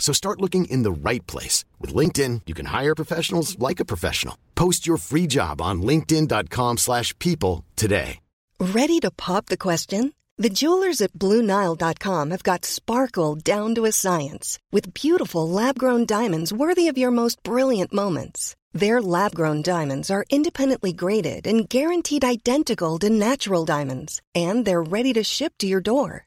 So start looking in the right place. With LinkedIn, you can hire professionals like a professional. Post your free job on linkedin.com slash people today. Ready to pop the question? The jewelers at BlueNile.com have got sparkle down to a science with beautiful lab-grown diamonds worthy of your most brilliant moments. Their lab-grown diamonds are independently graded and guaranteed identical to natural diamonds. And they're ready to ship to your door.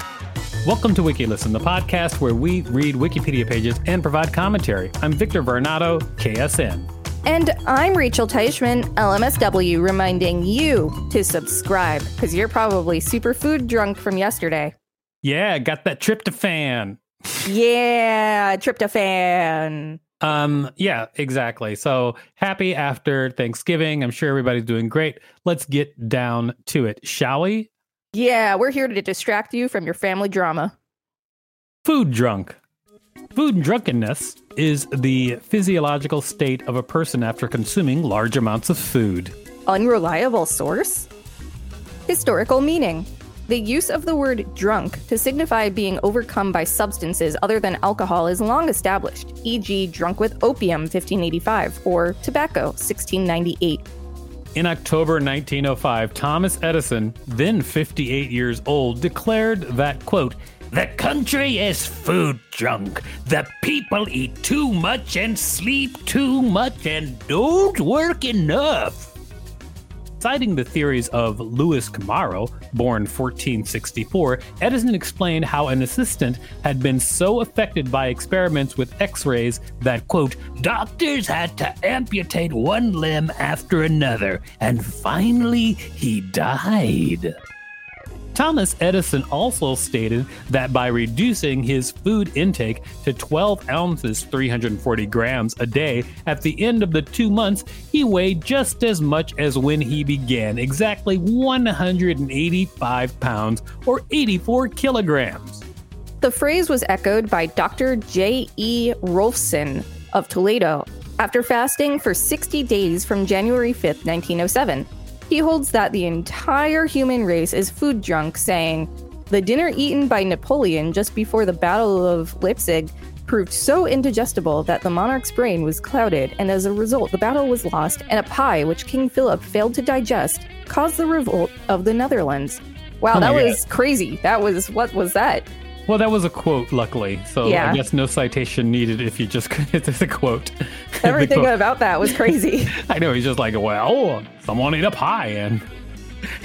Welcome to WikiListen, the podcast where we read Wikipedia pages and provide commentary. I'm Victor Varnado, KSN. And I'm Rachel Teichman, LMSW, reminding you to subscribe because you're probably super food drunk from yesterday. Yeah, got that tryptophan. yeah, tryptophan. Um, yeah, exactly. So happy after Thanksgiving. I'm sure everybody's doing great. Let's get down to it, shall we? Yeah, we're here to distract you from your family drama. Food drunk. Food drunkenness is the physiological state of a person after consuming large amounts of food. Unreliable source? Historical meaning. The use of the word drunk to signify being overcome by substances other than alcohol is long established, e.g., drunk with opium 1585 or tobacco 1698. In October 1905, Thomas Edison, then 58 years old, declared that, quote, the country is food drunk. The people eat too much and sleep too much and don't work enough. Citing the theories of Louis Camaro, born 1464, Edison explained how an assistant had been so affected by experiments with x rays that, quote, doctors had to amputate one limb after another, and finally he died. Thomas Edison also stated that by reducing his food intake to 12 ounces, 340 grams a day, at the end of the two months, he weighed just as much as when he began, exactly 185 pounds or 84 kilograms. The phrase was echoed by Dr. J. E. Rolfson of Toledo after fasting for 60 days from January 5, 1907. He holds that the entire human race is food drunk, saying, The dinner eaten by Napoleon just before the Battle of Leipzig proved so indigestible that the monarch's brain was clouded, and as a result, the battle was lost, and a pie which King Philip failed to digest caused the revolt of the Netherlands. Wow, Oh that was crazy. That was what was that? Well, that was a quote, luckily. So Yeah. I guess no citation needed if you just it's a quote. Everything quote. about that was crazy. I know he's just like, well, someone ate a pie and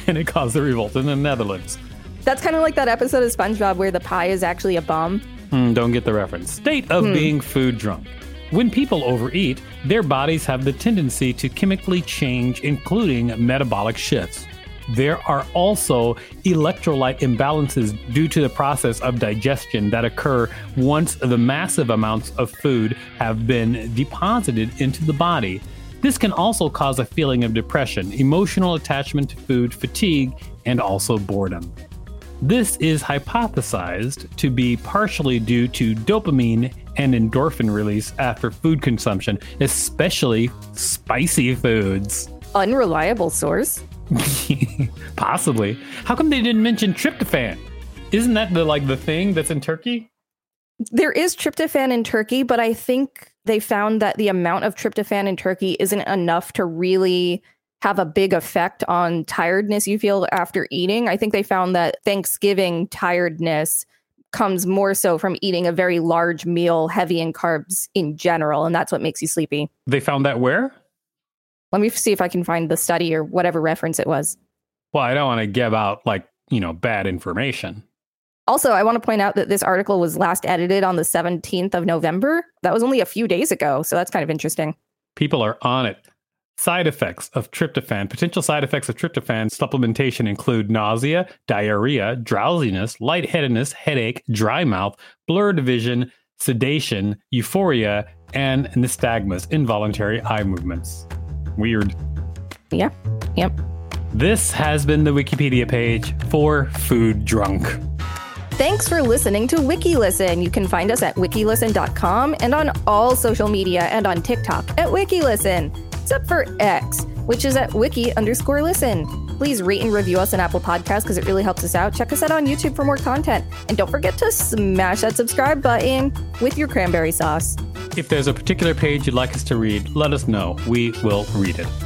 and it caused the revolt in the Netherlands. That's kind of like that episode of SpongeBob where the pie is actually a bum. Hmm, don't get the reference. State of being food drunk. When people overeat, their bodies have the tendency to chemically change, including metabolic shifts. There are also electrolyte imbalances due to the process of digestion that occur once the massive amounts of food have been deposited into the body. This can also cause a feeling of depression, emotional attachment to food, fatigue, and also boredom. This is hypothesized to be partially due to dopamine and endorphin release after food consumption, especially spicy foods. Unreliable source. Possibly. How come they didn't mention tryptophan? Isn't that the like the thing that's in turkey? There is tryptophan in turkey, but I think they found that the amount of tryptophan in turkey isn't enough to really have a big effect on tiredness you feel after eating. I think they found that Thanksgiving tiredness comes more so from eating a very large meal heavy in carbs in general, and that's what makes you sleepy. They found that where? Let me see if I can find the study or whatever reference it was. Well, I don't want to give out like, you know, bad information. Also, I want to point out that this article was last edited on the 17th of November. That was only a few days ago, so that's kind of interesting. People are on it. Side effects of tryptophan. Potential side effects of tryptophan supplementation include nausea, diarrhea, drowsiness, lightheadedness, headache, dry mouth, blurred vision, sedation, euphoria, and nystagmus, involuntary eye movements. Weird. Yeah. Yep. This has been the Wikipedia page for Food Drunk. Thanks for listening to WikiListen. You can find us at wikilisten.com and on all social media and on TikTok at WikiListen, except for X, which is at wiki underscore listen. Please rate and review us on Apple Podcasts because it really helps us out. Check us out on YouTube for more content. And don't forget to smash that subscribe button with your cranberry sauce. If there's a particular page you'd like us to read, let us know. We will read it.